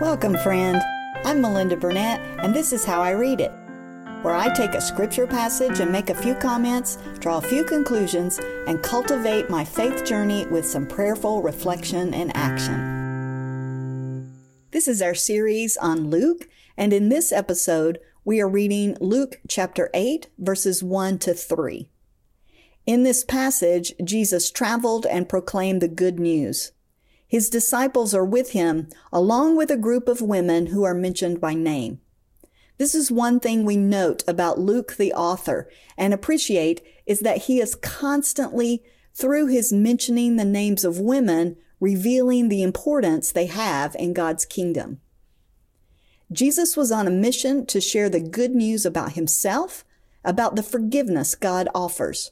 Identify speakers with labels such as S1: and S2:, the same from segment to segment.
S1: Welcome, friend. I'm Melinda Burnett, and this is How I Read It, where I take a scripture passage and make a few comments, draw a few conclusions, and cultivate my faith journey with some prayerful reflection and action. This is our series on Luke, and in this episode, we are reading Luke chapter 8, verses 1 to 3. In this passage, Jesus traveled and proclaimed the good news. His disciples are with him, along with a group of women who are mentioned by name. This is one thing we note about Luke, the author, and appreciate is that he is constantly, through his mentioning the names of women, revealing the importance they have in God's kingdom. Jesus was on a mission to share the good news about himself, about the forgiveness God offers.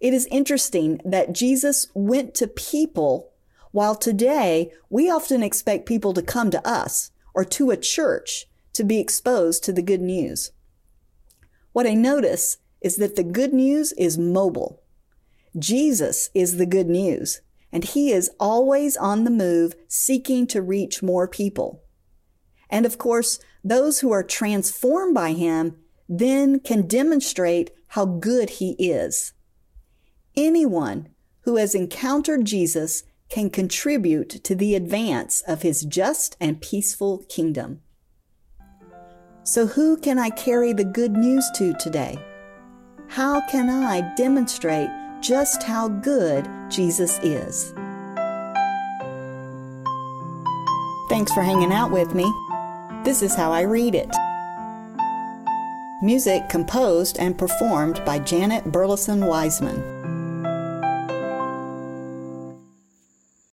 S1: It is interesting that Jesus went to people while today, we often expect people to come to us or to a church to be exposed to the good news. What I notice is that the good news is mobile. Jesus is the good news, and he is always on the move seeking to reach more people. And of course, those who are transformed by him then can demonstrate how good he is. Anyone who has encountered Jesus can contribute to the advance of his just and peaceful kingdom. So, who can I carry the good news to today? How can I demonstrate just how good Jesus is? Thanks for hanging out with me. This is how I read it. Music composed and performed by Janet Burleson Wiseman.